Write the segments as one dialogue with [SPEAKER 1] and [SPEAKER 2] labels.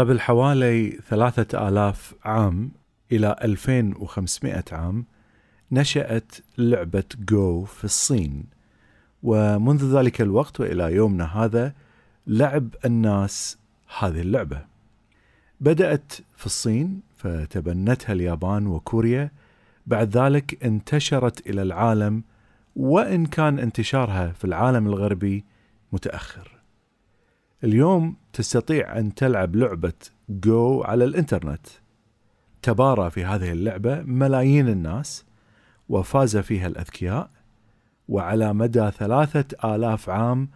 [SPEAKER 1] قبل حوالي ثلاثة آلاف عام إلى 2500 عام نشأت لعبة جو في الصين. ومنذ ذلك الوقت وإلى يومنا هذا لعب الناس هذه اللعبة. بدأت في الصين فتبنتها اليابان وكوريا. بعد ذلك انتشرت إلى العالم وإن كان انتشارها في العالم الغربي متأخر. اليوم تستطيع أن تلعب لعبة جو على الإنترنت. تبارى في هذه اللعبة ملايين الناس وفاز فيها الأذكياء وعلى مدى ثلاثة آلاف عام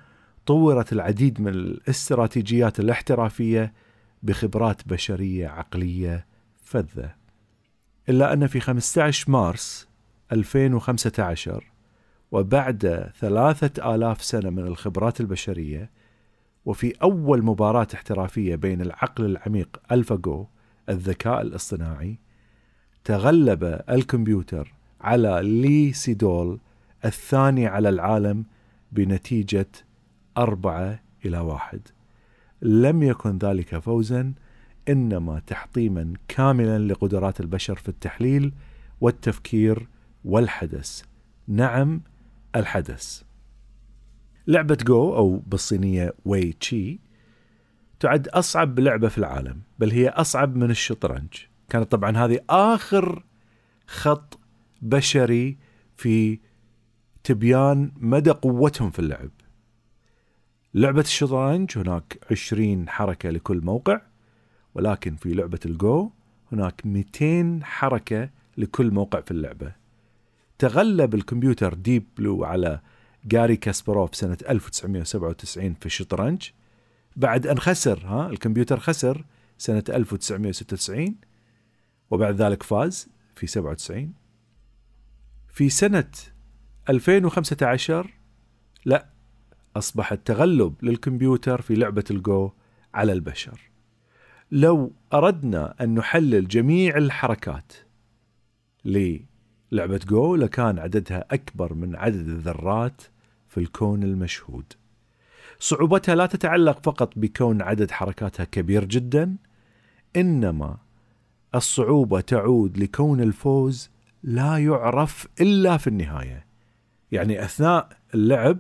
[SPEAKER 1] طورت العديد من الاستراتيجيات الاحترافية بخبرات بشرية عقلية فذة. إلا أن في 15 مارس 2015 وبعد ثلاثة آلاف سنة من الخبرات البشرية وفي أول مباراة احترافية بين العقل العميق ألفاجو الذكاء الاصطناعي تغلب الكمبيوتر على لي سيدول الثاني على العالم بنتيجة أربعة إلى واحد. لم يكن ذلك فوزا إنما تحطيما كاملا لقدرات البشر في التحليل والتفكير والحدث. نعم الحدث. لعبة جو أو بالصينية وي تشي تعد أصعب لعبة في العالم بل هي أصعب من الشطرنج. كانت طبعا هذه آخر خط بشري في تبيان مدى قوتهم في اللعب. لعبة الشطرنج هناك 20 حركة لكل موقع ولكن في لعبة الجو هناك 200 حركة لكل موقع في اللعبة. تغلب الكمبيوتر ديب بلو على جاري كاسباروف سنة 1997 في الشطرنج بعد أن خسر ها الكمبيوتر خسر سنة 1996 وبعد ذلك فاز في 97 في سنة 2015 لا أصبح التغلب للكمبيوتر في لعبة الجو على البشر. لو أردنا أن نحلل جميع الحركات للعبة جو لكان عددها أكبر من عدد الذرات في الكون المشهود. صعوبتها لا تتعلق فقط بكون عدد حركاتها كبير جدا، إنما الصعوبة تعود لكون الفوز لا يعرف إلا في النهاية. يعني أثناء اللعب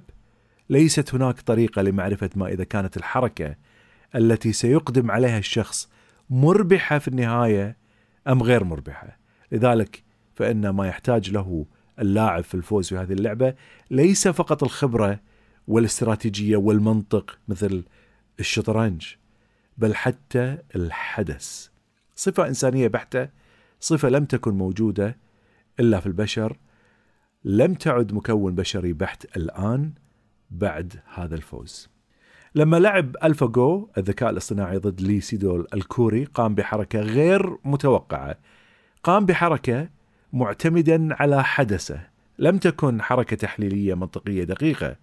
[SPEAKER 1] ليست هناك طريقة لمعرفة ما إذا كانت الحركة التي سيقدم عليها الشخص مربحة في النهاية أم غير مربحة. لذلك فإن ما يحتاج له اللاعب في الفوز في هذه اللعبة ليس فقط الخبرة والاستراتيجية والمنطق مثل الشطرنج بل حتى الحدث. صفة إنسانية بحتة صفة لم تكن موجودة إلا في البشر لم تعد مكون بشري بحت الآن بعد هذا الفوز. لما لعب ألفا جو الذكاء الاصطناعي ضد لي سيدول الكوري قام بحركة غير متوقعة. قام بحركة معتمدا على حدثه. لم تكن حركة تحليلية منطقية دقيقة.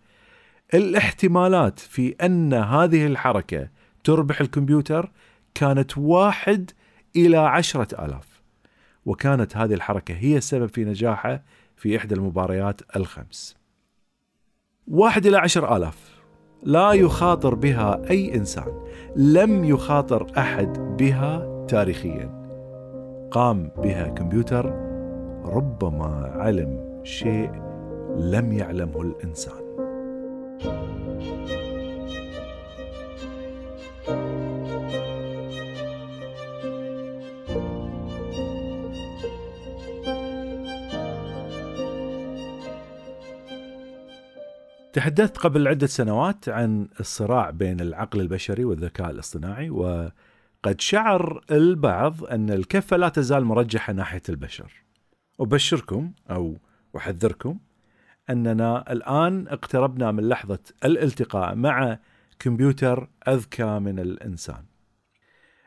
[SPEAKER 1] الاحتمالات في أن هذه الحركة تربح الكمبيوتر كانت واحد إلى عشرة آلاف. وكانت هذه الحركة هي السبب في نجاحه في إحدى المباريات الخمس. واحد إلى عشر آلاف. لا يخاطر بها أي إنسان. لم يخاطر أحد بها تاريخيا. قام بها كمبيوتر ربما علم شيء لم يعلمه الإنسان. تحدثت قبل عدة سنوات عن الصراع بين العقل البشري والذكاء الاصطناعي وقد شعر البعض أن الكفة لا تزال مرجحة ناحية البشر. أبشركم أو أحذركم أننا الآن اقتربنا من لحظة الالتقاء مع كمبيوتر أذكى من الإنسان.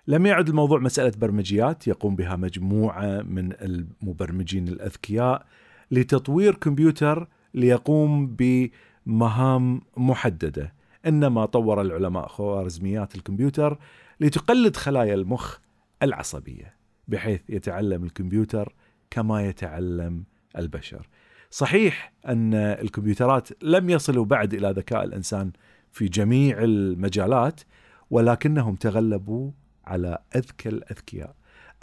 [SPEAKER 1] لم يعد الموضوع مسألة برمجيات يقوم بها مجموعة من المبرمجين الأذكياء لتطوير كمبيوتر ليقوم بمهام محددة، إنما طور العلماء خوارزميات الكمبيوتر لتقلد خلايا المخ العصبية، بحيث يتعلم الكمبيوتر كما يتعلم البشر. صحيح أن الكمبيوترات لم يصلوا بعد إلى ذكاء الإنسان في جميع المجالات ولكنهم تغلبوا على اذكى الأذكياء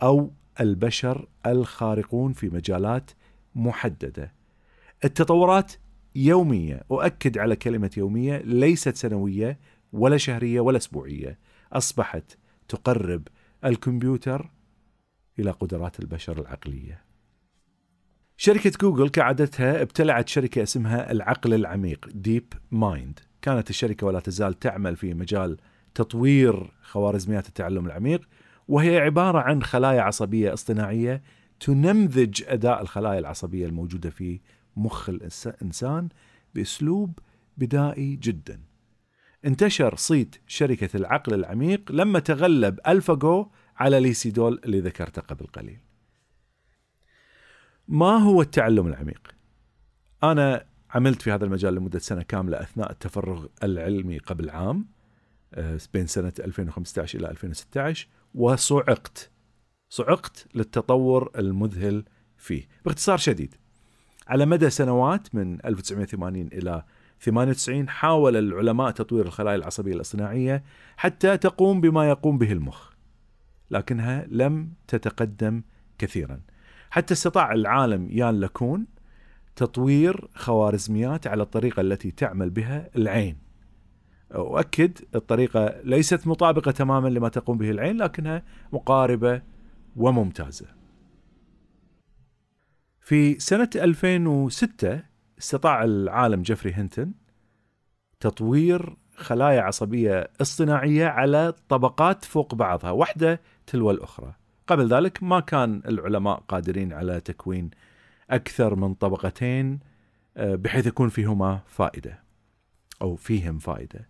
[SPEAKER 1] أو البشر الخارقون في مجالات محددة. التطورات يومية، اؤكد على كلمة يومية ليست سنوية ولا شهرية ولا أسبوعية، أصبحت تقرب الكمبيوتر إلى قدرات البشر العقلية. شركة جوجل كعادتها ابتلعت شركة اسمها العقل العميق ديب مايند كانت الشركة ولا تزال تعمل في مجال تطوير خوارزميات التعلم العميق وهي عبارة عن خلايا عصبية اصطناعية تنمذج أداء الخلايا العصبية الموجودة في مخ الإنسان بأسلوب بدائي جدا. انتشر صيت شركة العقل العميق لما تغلب ألفاجو على ليسيدول اللي ذكرته قبل قليل. ما هو التعلم العميق؟ أنا عملت في هذا المجال لمدة سنة كاملة أثناء التفرغ العلمي قبل عام آه، بين سنة 2015 إلى 2016 وصعقت صعقت للتطور المذهل فيه باختصار شديد على مدى سنوات من 1980 إلى 98 حاول العلماء تطوير الخلايا العصبية الاصطناعية حتى تقوم بما يقوم به المخ لكنها لم تتقدم كثيرا حتى استطاع العالم يان لكون تطوير خوارزميات على الطريقة التي تعمل بها العين. أؤكد الطريقة ليست مطابقة تماما لما تقوم به العين لكنها مقاربة وممتازة. في سنة 2006 استطاع العالم جيفري هنتن تطوير خلايا عصبية اصطناعية على طبقات فوق بعضها واحدة تلو الأخرى. قبل ذلك ما كان العلماء قادرين على تكوين أكثر من طبقتين آه، بحيث يكون فيهما فائدة أو فيهم فائدة.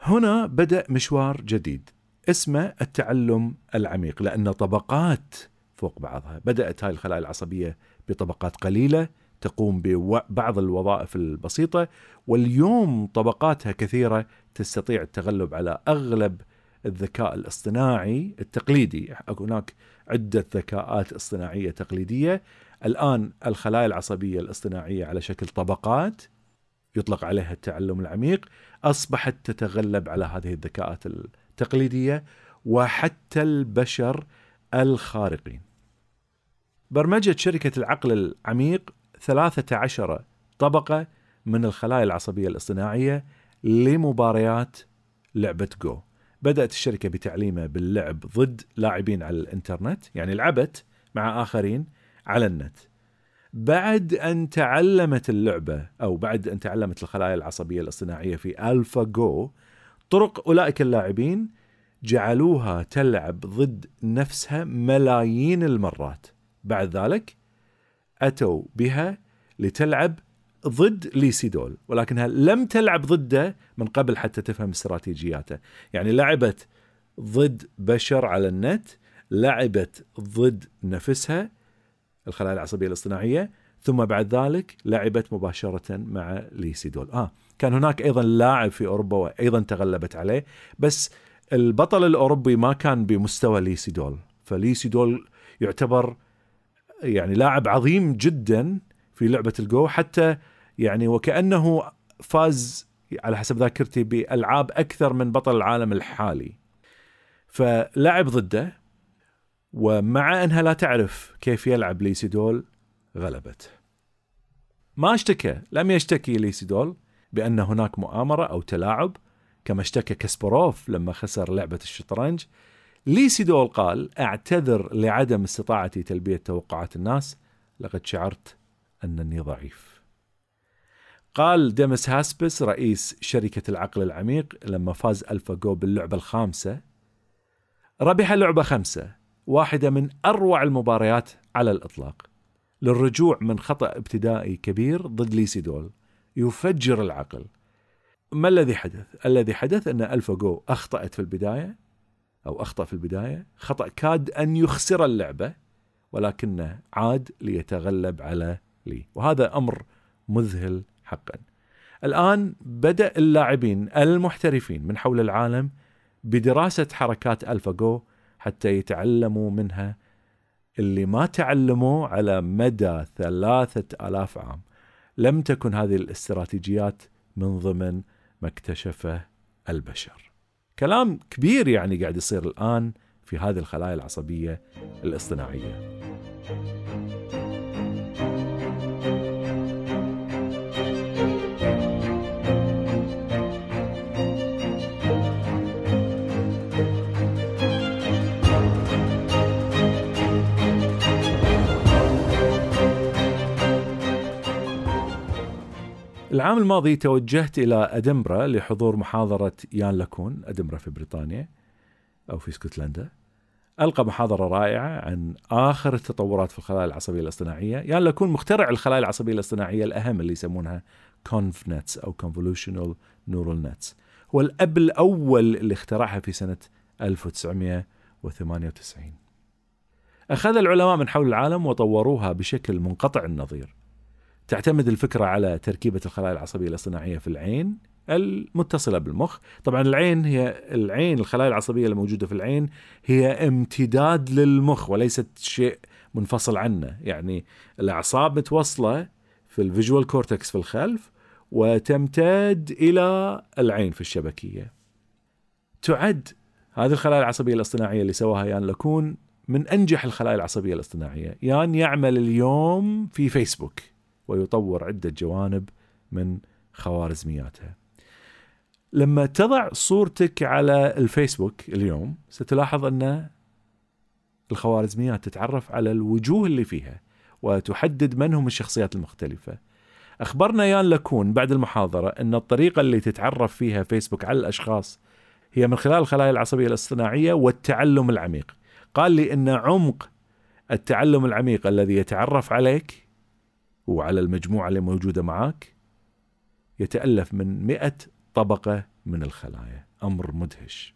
[SPEAKER 1] هنا بدأ مشوار جديد اسمه التعلم العميق لأن طبقات فوق بعضها بدأت هاي الخلايا العصبية بطبقات قليلة تقوم ببعض الوظائف البسيطة واليوم طبقاتها كثيرة تستطيع التغلب على أغلب الذكاء الاصطناعي التقليدي. هناك عدة ذكاءات اصطناعية تقليدية. الآن الخلايا العصبية الاصطناعية على شكل طبقات يطلق عليها التعلم العميق أصبحت تتغلب على هذه الذكاءات التقليدية وحتى البشر الخارقين. برمجت شركة العقل العميق 13 طبقة من الخلايا العصبية الاصطناعية لمباريات لعبة جو. بدأت الشركة بتعليمه باللعب ضد لاعبين على الإنترنت يعني لعبت مع آخرين على النت. بعد أن تعلمت اللعبة أو بعد أن تعلمت الخلايا العصبية الاصطناعية في ألفا جو طرق أولئك اللاعبين جعلوها تلعب ضد نفسها ملايين المرات. بعد ذلك أتوا بها لتلعب ضد ليسيدول ولكنها لم تلعب ضده من قبل حتى تفهم استراتيجياته. يعني لعبت ضد بشر على النت لعبت ضد نفسها الخلايا العصبية الاصطناعية ثم بعد ذلك لعبت مباشرة مع ليسيدول آه كان هناك أيضا لاعب في أوروبا وأيضا تغلبت عليه بس البطل الأوروبي ما كان بمستوى ليسيدول فليسيدول يعتبر يعني لاعب عظيم جدا في لعبة الجو حتى يعني وكأنه فاز على حسب ذاكرتي بألعاب أكثر من بطل العالم الحالي. فلعب ضده ومع أنها لا تعرف كيف يلعب ليسيدول غلبت. ما اشتكى لم يشتكي ليسيدول بأن هناك مؤامرة أو تلاعب كما اشتكى كاسبروف لما خسر لعبة الشطرنج. ليسيدول قال أعتذر لعدم استطاعتي تلبية توقعات الناس لقد شعرت أنني ضعيف. قال ديمس هاسبس رئيس شركة العقل العميق لما فاز ألفا جو باللعبة الخامسة ربح لعبة خمسة واحدة من أروع المباريات على الإطلاق. للرجوع من خطأ ابتدائي كبير ضد ليسيدول يفجر العقل. ما الذي حدث؟ الذي حدث أن ألفا جو أخطأت في البداية أو أخطأ في البداية خطأ كاد أن يخسر اللعبة ولكنه عاد ليتغلب على لي. وهذا أمر مذهل حقا. الآن بدأ اللاعبين المحترفين من حول العالم بدراسة حركات ألفا جو حتى يتعلموا منها اللي ما تعلموا على مدى ثلاثة آلاف عام. لم تكن هذه الاستراتيجيات من ضمن ما اكتشفه البشر. كلام كبير يعني قاعد يصير الآن في هذه الخلايا العصبية الاصطناعية. العام الماضي توجهت إلى أدنبرا لحضور محاضرة يان لاكون أدنبرا في بريطانيا أو في اسكتلندا ألقى محاضرة رائعة عن آخر التطورات في الخلايا العصبية الاصطناعية. يان لاكون مخترع الخلايا العصبية الاصطناعية الأهم اللي يسمونها كونف نتس أو convolutional neural nets. هو الأب الأول اللي اخترعها في سنة 1998 أخذ العلماء من حول العالم وطوروها بشكل منقطع النظير. تعتمد الفكرة على تركيبة الخلايا العصبية الاصطناعية في العين المتصلة بالمخ. طبعا العين هي العين الخلايا العصبية الموجودة في العين هي امتداد للمخ وليست شيء منفصل عنه. يعني الأعصاب متوصلة في ال visual cortex في الخلف وتمتد إلى العين في الشبكية. تعد هذه الخلايا العصبية الاصطناعية اللي سواها يان لوكون من أنجح الخلايا العصبية الاصطناعية. يان يعمل اليوم في فيسبوك. ويطور عدة جوانب من خوارزمياتها لما تضع صورتك على الفيسبوك اليوم ستلاحظ أن الخوارزميات تتعرف على الوجوه اللي فيها وتحدد من هم الشخصيات المختلفة. أخبرنا يان لكون بعد المحاضرة أن الطريقة اللي تتعرف فيها فيسبوك على الأشخاص هي من خلال الخلايا العصبية الاصطناعية والتعلم العميق. قال لي أن عمق التعلم العميق الذي يتعرف عليك وعلى المجموعة اللي موجودة معك يتألف من مئة طبقة من الخلايا. أمر مدهش.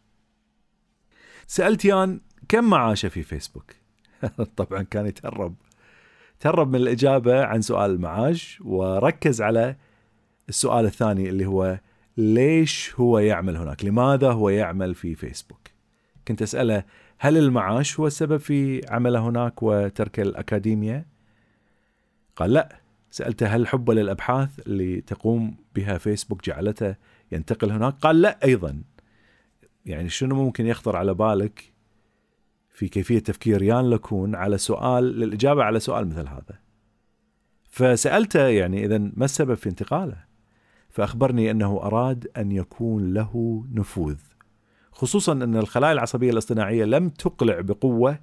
[SPEAKER 1] سألت يان كم معاشه في فيسبوك؟ طبعا كان يتهرب. تهرب من الإجابة عن سؤال المعاش وركز على السؤال الثاني اللي هو ليش هو يعمل هناك؟ لماذا هو يعمل في فيسبوك؟ كنت أسأله هل المعاش هو السبب في عمله هناك وترك الأكاديمية؟ قال لا. سألته هل حبه للأبحاث اللي تقوم بها فيسبوك جعلته ينتقل هناك؟ قال لا أيضا. يعني شنو ممكن يخطر على بالك في كيفية تفكير يان لكون على سؤال للإجابة على سؤال مثل هذا؟ فسألته يعني إذا ما السبب في انتقاله؟ فأخبرني أنه أراد أن يكون له نفوذ خصوصا أن الخلايا العصبية الاصطناعية لم تقلع بقوة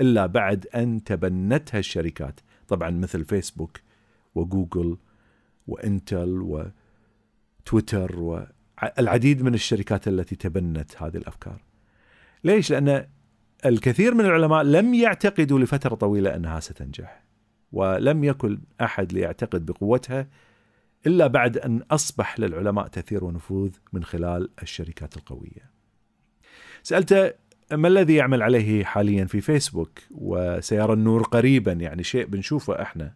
[SPEAKER 1] إلا بعد أن تبنتها الشركات. طبعا مثل فيسبوك وجوجل وإنتل وتويتر والعديد من الشركات التي تبنت هذه الأفكار. ليش؟ لأن الكثير من العلماء لم يعتقدوا لفترة طويلة أنها ستنجح. ولم يكن أحد ليعتقد بقوتها إلا بعد أن أصبح للعلماء تاثير ونفوذ من خلال الشركات القوية. سالته ما الذي يعمل عليه حاليا في فيسبوك وسيرى النور قريبا يعني شيء بنشوفه إحنا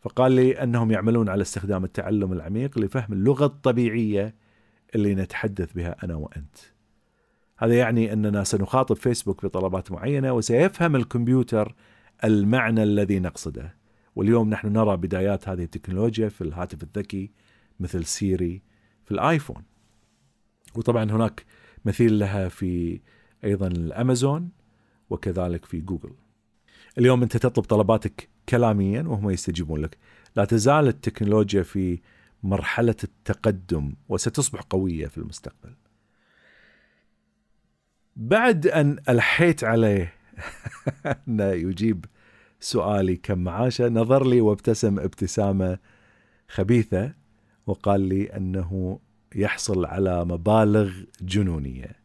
[SPEAKER 1] فقال لي أنهم يعملون على استخدام التعلم العميق لفهم اللغة الطبيعية اللي نتحدث بها أنا وأنت. هذا يعني أننا سنخاطب فيسبوك بطلبات معينة وسيفهم الكمبيوتر المعنى الذي نقصده. واليوم نحن نرى بدايات هذه التكنولوجيا في الهاتف الذكي مثل سيري في الآيفون. وطبعا هناك مثيل لها في أيضا الأمازون وكذلك في جوجل. اليوم أنت تطلب طلباتك كلاميا وهم يستجيبون لك. لا تزال التكنولوجيا في مرحلة التقدم وستصبح قوية في المستقبل. بعد أن ألحيت عليه أنه يجيب سؤالي كم معاشه نظر لي وابتسم ابتسامة خبيثة وقال لي أنه يحصل على مبالغ جنونية.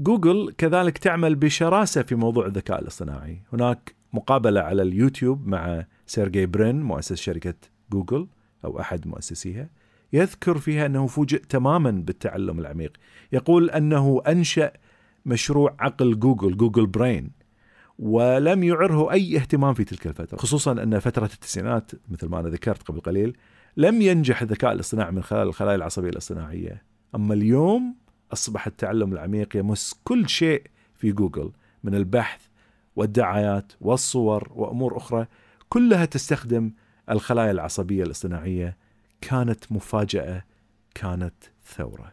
[SPEAKER 1] جوجل كذلك تعمل بشراسة في موضوع الذكاء الاصطناعي، هناك مقابلة على اليوتيوب مع سيرجي برين مؤسس شركة جوجل أو أحد مؤسسيها يذكر فيها أنه فوجئ تماما بالتعلم العميق. يقول أنه أنشأ مشروع عقل جوجل جوجل برين ولم يعره أي اهتمام في تلك الفترة. خصوصا أن فترة التسعينات مثل ما أنا ذكرت قبل قليل لم ينجح الذكاء الاصطناعي من خلال الخلايا العصبية الاصطناعية. أما اليوم أصبح التعلم العميق يمس كل شيء في جوجل من البحث والدعايات والصور وأمور أخرى كلها تستخدم الخلايا العصبية الاصطناعية. كانت مفاجأة كانت ثورة.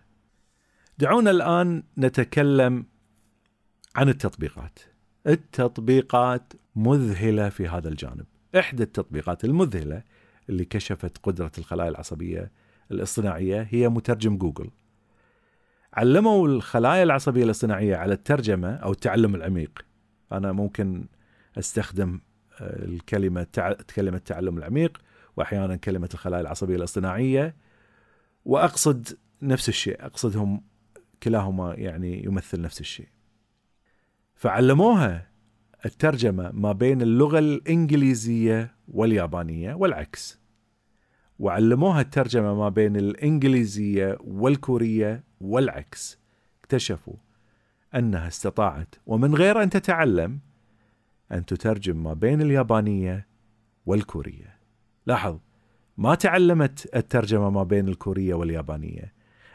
[SPEAKER 1] دعونا الآن نتكلم عن التطبيقات. التطبيقات مذهلة في هذا الجانب. إحدى التطبيقات المذهلة اللي كشفت قدرة الخلايا العصبية الاصطناعية هي مترجم جوجل. علموا الخلايا العصبية الاصطناعية على الترجمة أو التعلم العميق. أنا ممكن أستخدم آه، الكلمة كلمة التعلم العميق وأحيانا كلمة الخلايا العصبية الاصطناعية. وأقصد نفس الشيء أقصدهم كلاهما يعني يمثل نفس الشيء. فعلموها الترجمة ما بين اللغة الإنجليزية واليابانية والعكس. وعلموها الترجمة ما بين الإنجليزية والكورية والعكس اكتشفوا أنها استطاعت. ومن غير أن تتعلم أن تترجم ما بين اليابانية والكورية. لاحظ ما تعلمت الترجمة ما بين الكورية واليابانية.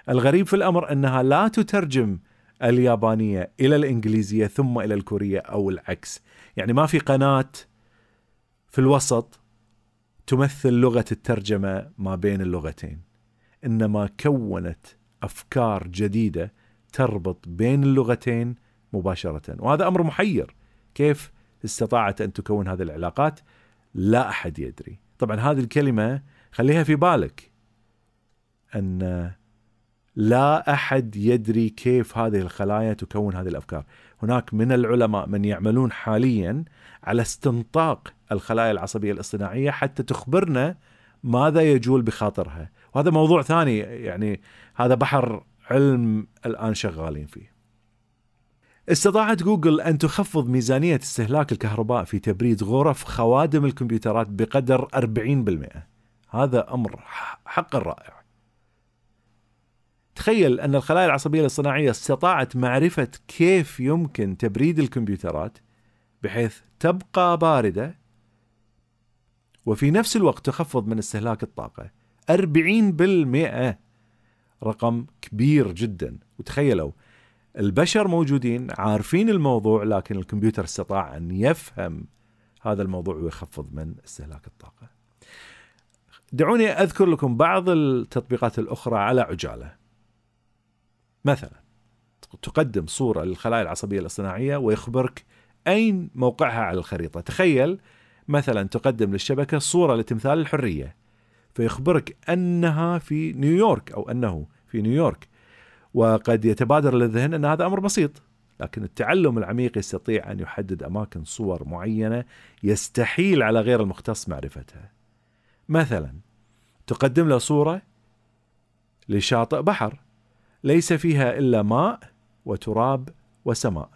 [SPEAKER 1] الغريب في الأمر أنها لا تترجم اليابانية إلى الإنجليزية ثم إلى الكورية أو العكس. يعني ما في قناة في الوسط تمثل لغة الترجمة ما بين اللغتين. إنما كونت أفكار جديدة تربط بين اللغتين مباشرة. وهذا أمر محير. كيف استطاعت أن تكون هذه العلاقات؟ لا أحد يدري. طبعا هذه الكلمة خليها في بالك. أن لا أحد يدري كيف هذه الخلايا تكون هذه الأفكار، هناك من العلماء من يعملون حاليا على استنطاق الخلايا العصبية الاصطناعية حتى تخبرنا ماذا يجول بخاطرها، وهذا موضوع ثاني يعني هذا بحر علم الآن شغالين فيه. استطاعت جوجل أن تخفض ميزانية استهلاك الكهرباء في تبريد غرف خوادم الكمبيوترات بقدر 40%. هذا أمر حقا رائع. تخيل أن الخلايا العصبية الاصطناعية استطاعت معرفة كيف يمكن تبريد الكمبيوترات بحيث تبقى باردة وفي نفس الوقت تخفض من استهلاك الطاقة 40% رقم كبير جدا. وتخيلوا البشر موجودين عارفين الموضوع لكن الكمبيوتر استطاع أن يفهم هذا الموضوع ويخفض من استهلاك الطاقة. دعوني أذكر لكم بعض التطبيقات الأخرى على عجالة. مثلا تقدم صورة للخلايا العصبية الاصطناعية ويخبرك أين موقعها على الخريطة. تخيل مثلا تقدم للشبكة صورة لتمثال الحرية. فيخبرك أنها في نيويورك أو أنه في نيويورك. وقد يتبادر للذهن أن هذا أمر بسيط لكن التعلم العميق يستطيع أن يحدد أماكن صور معينة يستحيل على غير المختص معرفتها. مثلا تقدم له صورة لشاطئ بحر ليس فيها إلا ماء وتراب وسماء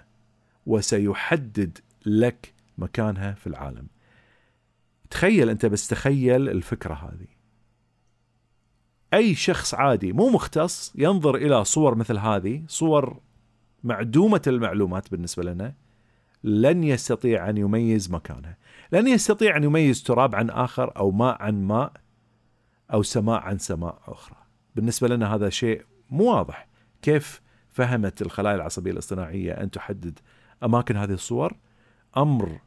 [SPEAKER 1] وسيحدد لك مكانها في العالم. تخيل أنت بس تخيل الفكرة هذه. أي شخص عادي مو مختص ينظر إلى صور مثل هذه صور معدومة المعلومات بالنسبة لنا لن يستطيع أن يميز مكانها لن يستطيع أن يميز تراب عن آخر أو ماء عن ماء أو سماء عن سماء أخرى. بالنسبة لنا هذا شيء مو واضح. كيف فهمت الخلايا العصبية الاصطناعية أن تحدد أماكن هذه الصور؟ أمر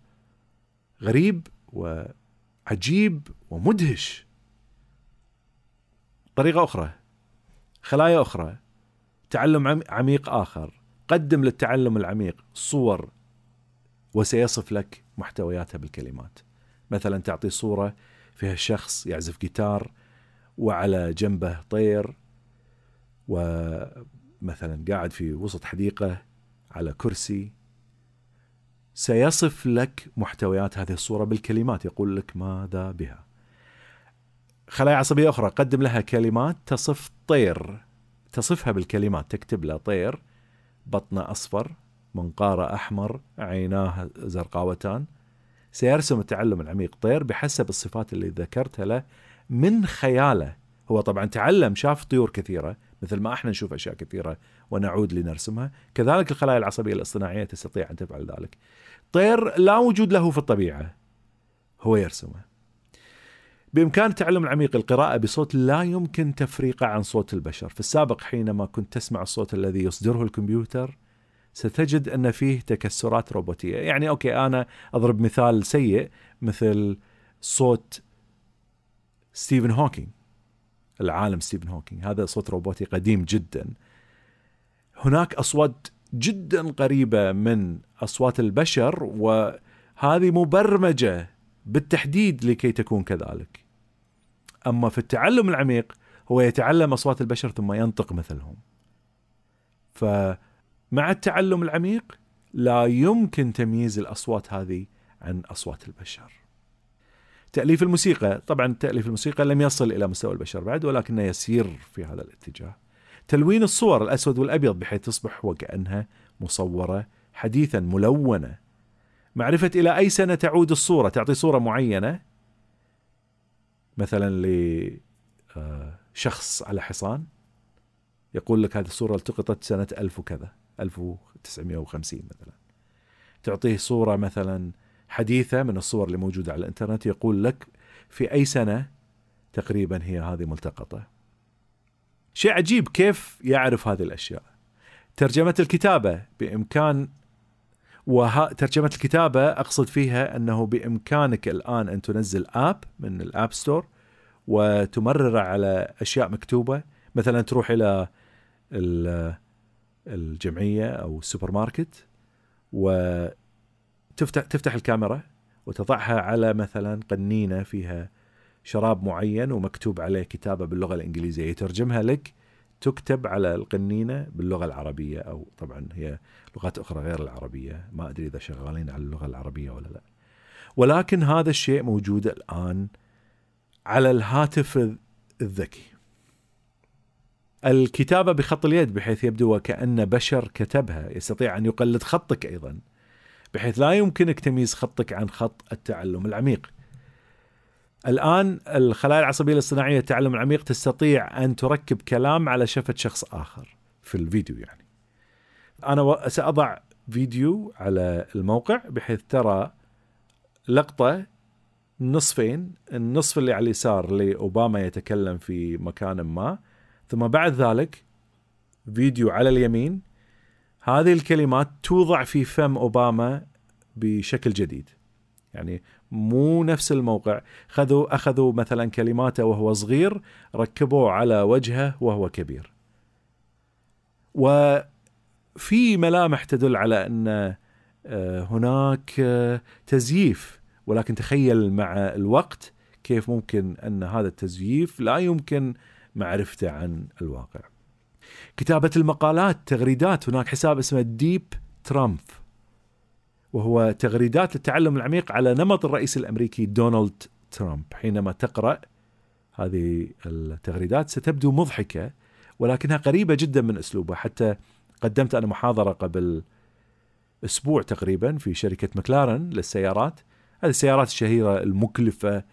[SPEAKER 1] غريب وعجيب ومدهش. طريقة أخرى خلايا أخرى تعلم عميق آخر. قدم للتعلم العميق صور وسيصف لك محتوياتها بالكلمات. مثلا تعطي صورة فيها شخص يعزف جيتار وعلى جنبه طير ومثلا قاعد في وسط حديقة على كرسي. سيصف لك محتويات هذه الصورة بالكلمات يقول لك ماذا بها؟ خلايا عصبية أخرى قدم لها كلمات تصف طير. تصفها بالكلمات تكتب له طير بطنه أصفر منقارة أحمر عيناه زرقاوتان. سيرسم التعلم العميق طير بحسب الصفات اللي ذكرتها له من خياله. هو طبعا تعلم شاف طيور كثيرة مثل ما إحنا نشوف أشياء كثيرة ونعود لنرسمها. كذلك الخلايا العصبية الاصطناعية تستطيع أن تفعل ذلك. طير لا وجود له في الطبيعة هو يرسمه. بإمكان التعلم العميق القراءة بصوت لا يمكن تفريقه عن صوت البشر. في السابق حينما كنت تسمع الصوت الذي يصدره الكمبيوتر ستجد أن فيه تكسرات روبوتية. يعني أوكي أنا أضرب مثال سيء مثل صوت ستيفن هوكينج العالم ستيفن هوكينج هذا صوت روبوتي قديم جدا. هناك أصوات جدا قريبة من أصوات البشر وهذه مبرمجة بالتحديد لكي تكون كذلك. أما في التعلم العميق هو يتعلم أصوات البشر ثم ينطق مثلهم. فمع التعلم العميق لا يمكن تمييز الأصوات هذه عن أصوات البشر. تأليف الموسيقى طبعا تأليف الموسيقى لم يصل إلى مستوى البشر بعد ولكنه يسير في هذا الاتجاه. تلوين الصور الأسود والأبيض بحيث تصبح وكأنها مصورة حديثا ملونة معرفة إلى أي سنة تعود الصورة؟ تعطي صورة معينة. مثلا لشخص على حصان يقول لك هذه الصورة التقطت سنة ألف وكذا 1950 مثلا. تعطيه صورة مثلا حديثة من الصور اللي موجودة على الإنترنت يقول لك في أي سنة تقريبا هي هذه ملتقطة. شيء عجيب كيف يعرف هذه الأشياء. ترجمة الكتابة بإمكان وترجمة الكتابة أقصد فيها أنه بإمكانك الآن أن تنزل آب من الآب ستور وتمرره على أشياء مكتوبة مثلا تروح إلى الجمعية أو السوبر ماركت وتفتح تفتح الكاميرا وتضعها على مثلا قنينة فيها شراب معين ومكتوب عليه كتابة باللغة الإنجليزية يترجمها لك تكتب على القنينة باللغة العربية أو طبعا هي لغات أخرى غير العربية. ما أدري إذا شغالين على اللغة العربية ولا لا. ولكن هذا الشيء موجود الآن على الهاتف الذكي. الكتابة بخط اليد بحيث يبدو وكأن بشر كتبها. يستطيع أن يقلد خطك أيضا بحيث لا يمكنك تمييز خطك عن خط التعلم العميق. الآن الخلايا العصبية الاصطناعية التعلم العميق تستطيع أن تركب كلام على شفة شخص آخر. في الفيديو يعني. أنا سأضع فيديو على الموقع بحيث ترى لقطة نصفين النصف اللي على اليسار لأوباما يتكلم في مكان ما. ثم بعد ذلك فيديو على اليمين. هذه الكلمات توضع في فم أوباما بشكل جديد. يعني مو نفس الموقع. خذوا أخذوا مثلا كلماته وهو صغير ركبوه على وجهه وهو كبير. وفي ملامح تدل على أن آه، هناك آه، تزييف. ولكن تخيل مع الوقت كيف ممكن أن هذا التزييف لا يمكن معرفته عن الواقع. كتابة المقالات تغريدات. هناك حساب اسمه ديب ترامب وهو تغريدات للتعلم العميق على نمط الرئيس الأمريكي دونالد ترامب. حينما تقرأ هذه التغريدات ستبدو مضحكة ولكنها قريبة جدا من اسلوبه حتى قدمت أنا محاضرة قبل أسبوع تقريبا في شركة مكلارن للسيارات. هذه السيارات الشهيرة المكلفة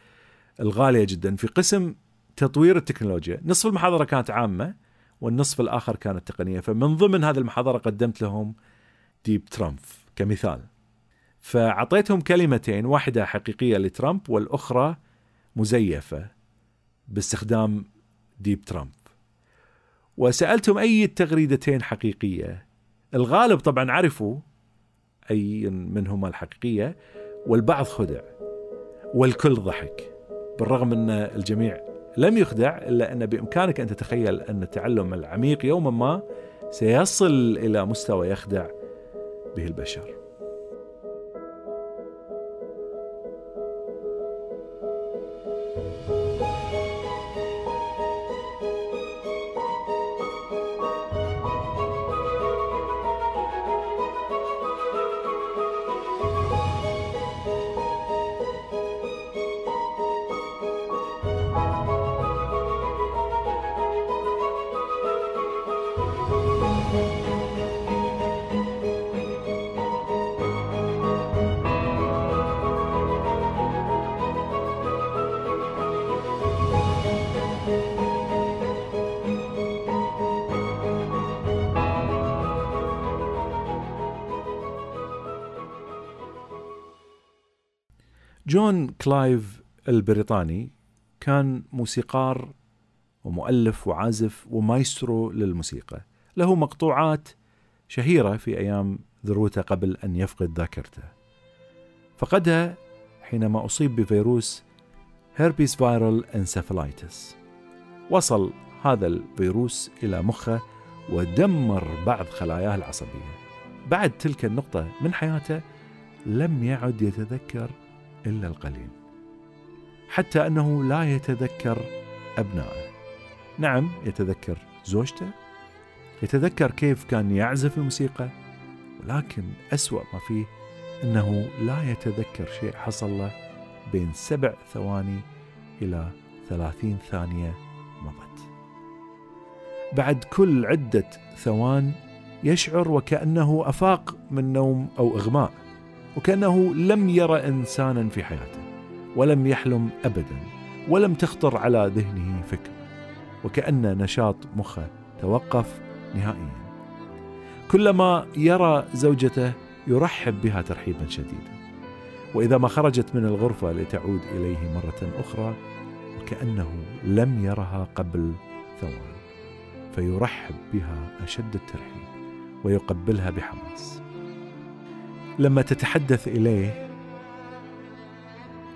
[SPEAKER 1] الغالية جدا. في قسم تطوير التكنولوجيا نصف المحاضرة كانت عامة والنصف الآخر كانت تقنية. فمن ضمن هذه المحاضرة قدمت لهم ديب ترامب. كمثال. فعطيتهم كلمتين واحدة حقيقية لترامب والأخرى مزيفة باستخدام ديب ترامب. وسألتهم أي التغريدتين حقيقية. الغالب طبعا عرفوا أي منهما الحقيقية والبعض خدع والكل ضحك بالرغم أن الجميع لم يخدع إلا أن بإمكانك أن تتخيل أن التعلم العميق يوما ما سيصل إلى مستوى يخدع به البشر. جون كلايف البريطاني كان موسيقار ومؤلف وعازف ومايسترو للموسيقى. له مقطوعات شهيرة في أيام ذروته قبل أن يفقد ذاكرته. فقدها حينما أصيب بفيروس herpes viral encephalitis. وصل هذا الفيروس إلى مخه ودمر بعض خلاياه العصبية. بعد تلك النقطة من حياته لم يعد يتذكر إلا القليل حتى أنه لا يتذكر أبنائه. نعم يتذكر زوجته يتذكر كيف كان يعزف الموسيقى ولكن أسوأ ما فيه أنه لا يتذكر شيء حصل له بين سبع ثواني إلى ثلاثين ثانية مضت. بعد كل عدة ثوان يشعر وكأنه أفاق من نوم أو إغماء. وكأنه لم يرى إنسانا في حياته ولم يحلم أبدا ولم تخطر على ذهنه فكرة وكأن نشاط مخه توقف نهائيا. كلما يرى زوجته يرحب بها ترحيبا شديدا. وإذا ما خرجت من الغرفة لتعود إليه مرة أخرى وكأنه لم يرها قبل ثوان فيرحب بها أشد الترحيب ويقبلها بحماس. لما تتحدث إليه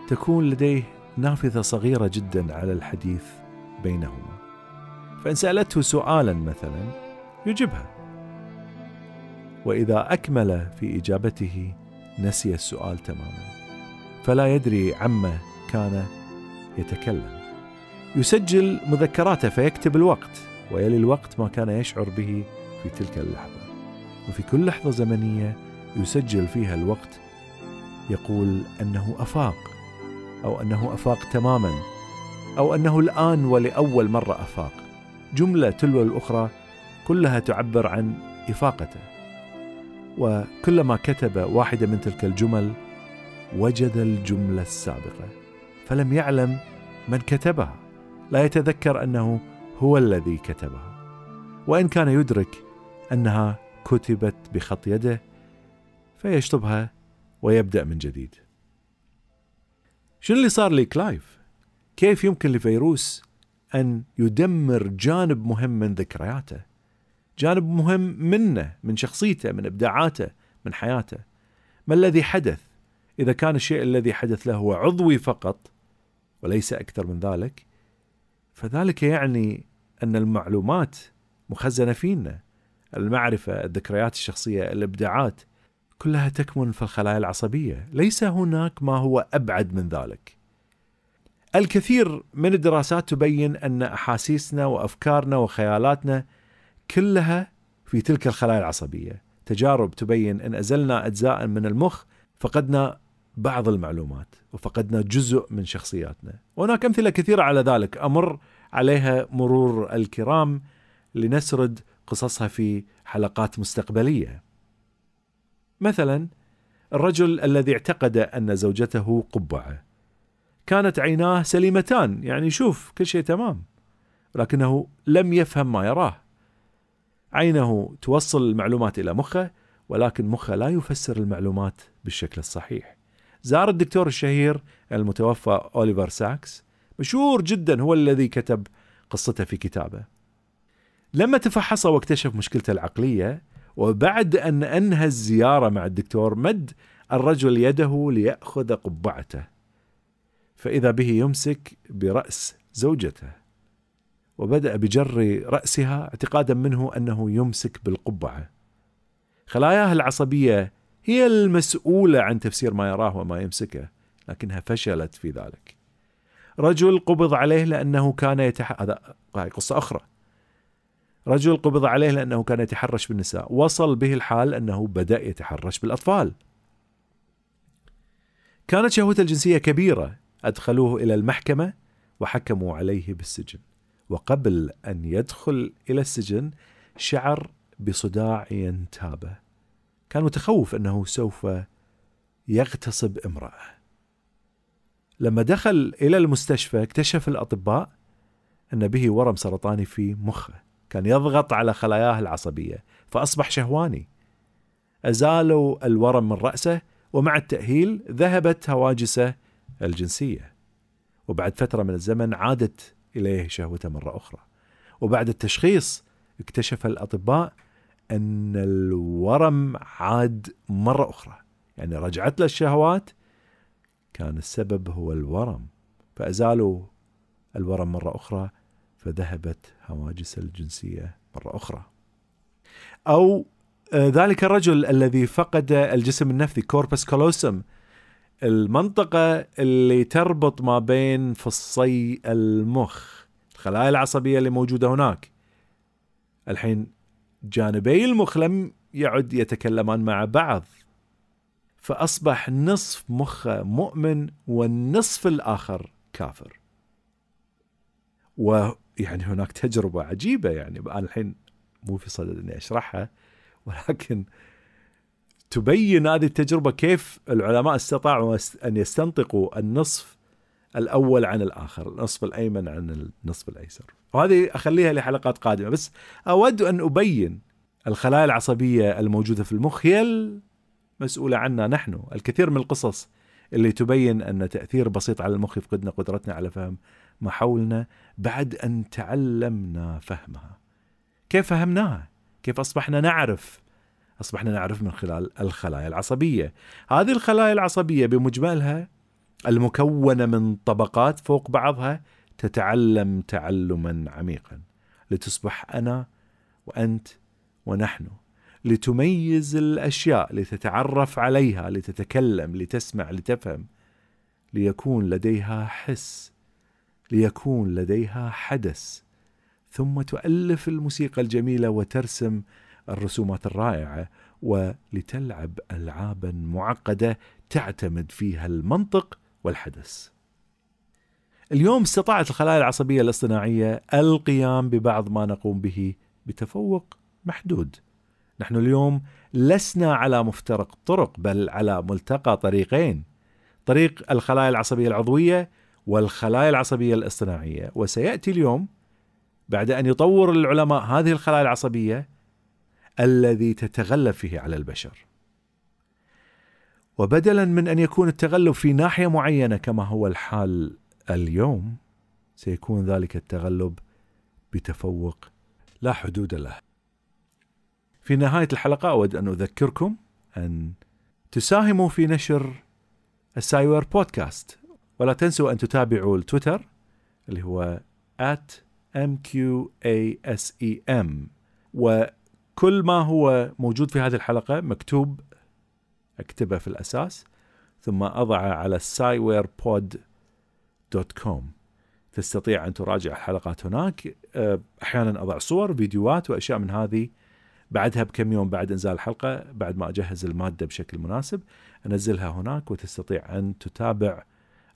[SPEAKER 1] تكون لديه نافذة صغيرة جدا على الحديث بينهما. فإن سألته سؤالا مثلا يجبها. وإذا أكمل في إجابته نسي السؤال تماما. فلا يدري عما كان يتكلم. يسجل مذكراته فيكتب الوقت ويلي الوقت ما كان يشعر به في تلك اللحظة. وفي كل لحظة زمنية يسجل فيها الوقت يقول أنه أفاق أو أنه أفاق تماما أو أنه الآن ولأول مرة أفاق. جملة تلو الأخرى كلها تعبر عن إفاقته. وكلما كتب واحدة من تلك الجمل وجد الجملة السابقة فلم يعلم من كتبها لا يتذكر أنه هو الذي كتبها. وإن كان يدرك أنها كتبت بخط يده فيشطبها ويبدأ من جديد. شنو اللي صار لكلايف كيف يمكن لفيروس أن يدمر جانب مهم من ذكرياته؟ جانب مهم منه من شخصيته من إبداعاته من حياته. ما الذي حدث؟ إذا كان الشيء الذي حدث له هو عضوي فقط وليس أكثر من ذلك فذلك يعني أن المعلومات مخزنة فينا. المعرفة الذكريات الشخصية الإبداعات كلها تكمن في الخلايا العصبية. ليس هناك ما هو أبعد من ذلك. الكثير من الدراسات تبين أن أحاسيسنا وأفكارنا وخيالاتنا كلها في تلك الخلايا العصبية. تجارب تبين أن أزلنا أجزاء من المخ فقدنا بعض المعلومات وفقدنا جزء من شخصياتنا. وهناك أمثلة كثيرة على ذلك. أمر عليها مرور الكرام لنسرد قصصها في حلقات مستقبلية. مثلا الرجل الذي اعتقد أن زوجته قبعة. كانت عيناه سليمتان يعني يشوف كل شيء تمام ولكنه لم يفهم ما يراه. عينه توصل المعلومات إلى مخه ولكن مخه لا يفسر المعلومات بالشكل الصحيح. زار الدكتور الشهير المتوفى أوليفر ساكس مشهور جدا هو الذي كتب قصته في كتابه. لما تفحص واكتشف مشكلته العقلية وبعد أن أنهى الزيارة مع الدكتور مد الرجل يده ليأخذ قبعته فإذا به يمسك برأس زوجته وبدأ بجر رأسها اعتقادا منه أنه يمسك بالقبعة. خلاياه العصبية هي المسؤولة عن تفسير ما يراه وما يمسكه لكنها فشلت في ذلك. رجل قبض عليه لأنه كان يتح... هذا قصة أخرى. رجل قبض عليه لأنه كان يتحرش بالنساء. وصل به الحال أنه بدأ يتحرش بالأطفال. كانت شهوته الجنسية كبيرة. أدخلوه إلى المحكمة وحكموا عليه بالسجن. وقبل أن يدخل إلى السجن شعر بصداع ينتابه. كان متخوف أنه سوف يغتصب امرأة. لما دخل إلى المستشفى اكتشف الأطباء أن به ورم سرطاني في مخه. كان يضغط على خلاياه العصبية فأصبح شهواني. أزالوا الورم من رأسه ومع التأهيل ذهبت هواجسه الجنسية. وبعد فترة من الزمن عادت إليه شهوته مرة أخرى. وبعد التشخيص اكتشف الأطباء أن الورم عاد مرة أخرى. يعني رجعت له الشهوات كان السبب هو الورم. فأزالوا الورم مرة أخرى فذهبت هواجس الجنسية مرة أخرى. أو آه، ذلك الرجل الذي فقد الجسم النفسي كوربس كولوسم المنطقة اللي تربط ما بين فصي المخ الخلايا العصبية اللي موجودة هناك. الحين جانبي المخ لم يعد يتكلمان مع بعض فأصبح نصف مخه مؤمن والنصف الآخر كافر. ويعني هناك تجربة عجيبة يعني أنا الحين مو في صدد أني أشرحها ولكن تبين هذه التجربة كيف العلماء استطاعوا أن يستنطقوا النصف الأول عن الآخر النصف الأيمن عن النصف الأيسر. وهذه أخليها لحلقات قادمة بس أود أن أبين الخلايا العصبية الموجودة في المخ هي المسؤولة عنا نحن الكثير من القصص اللي تبين أن تأثير بسيط على المخ يفقدنا قدرتنا على فهم ما حولنا بعد أن تعلمنا فهمها. كيف فهمناها؟ كيف أصبحنا نعرف؟ أصبحنا نعرف من خلال الخلايا العصبية. هذه الخلايا العصبية بمجملها المكونة من طبقات فوق بعضها تتعلم تعلما عميقا. لتصبح أنا وأنت ونحن. لتميز الأشياء لتتعرف عليها لتتكلم لتسمع لتفهم ليكون لديها حس ليكون لديها حدث ثم تؤلف الموسيقى الجميلة وترسم الرسومات الرائعة ولتلعب العابا معقدة تعتمد فيها المنطق والحدث. اليوم استطاعت الخلايا العصبية الاصطناعية القيام ببعض ما نقوم به بتفوق محدود. نحن اليوم لسنا على مفترق طرق بل على ملتقى طريقين. طريق الخلايا العصبية العضوية والخلايا العصبية الاصطناعية، وسيأتي اليوم بعد أن يطور العلماء هذه الخلايا العصبية الذي تتغلب فيه على البشر. وبدلا من أن يكون التغلب في ناحية معينة كما هو الحال اليوم سيكون ذلك التغلب بتفوق لا حدود له. في نهاية الحلقة أود أن أذكركم أن تساهموا في نشر السايور بودكاست ولا تنسوا أن تتابعوا التويتر اللي هو at mqasem وكل ما هو موجود في هذه الحلقة مكتوب أكتبه في الأساس ثم أضعه على cywarepod.com تستطيع أن تراجع الحلقات هناك. أه، أحيانا أضع صور فيديوهات وأشياء من هذه. بعدها بكم يوم بعد إنزال الحلقة بعد ما أجهز المادة بشكل مناسب أنزلها هناك وتستطيع أن تتابع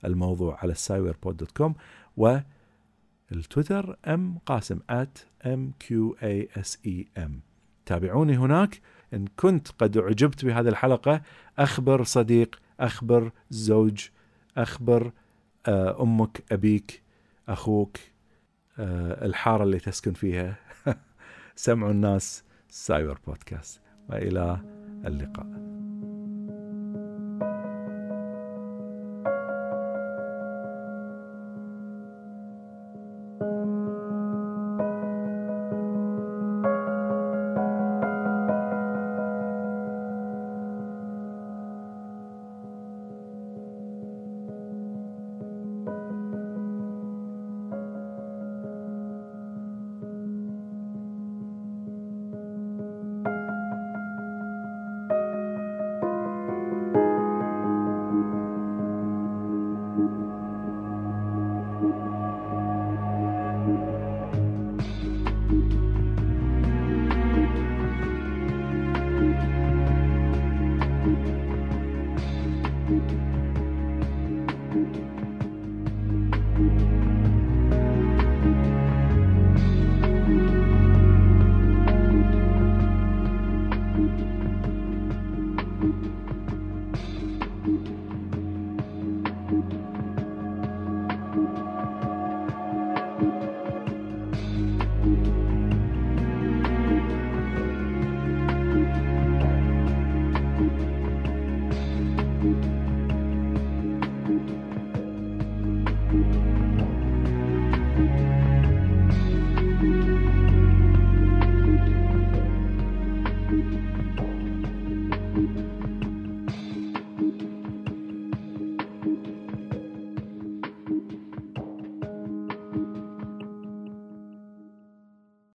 [SPEAKER 1] الموضوع على cywarepod.com والتويتر ام قاسم at mqasem تابعوني هناك. إن كنت قد أعجبت بهذه الحلقة أخبر صديق أخبر زوج أخبر آه، أمك أبيك أخوك آه، الحارة اللي تسكن فيها. سمعوا الناس. سايبر بودكاست. وإلى اللقاء.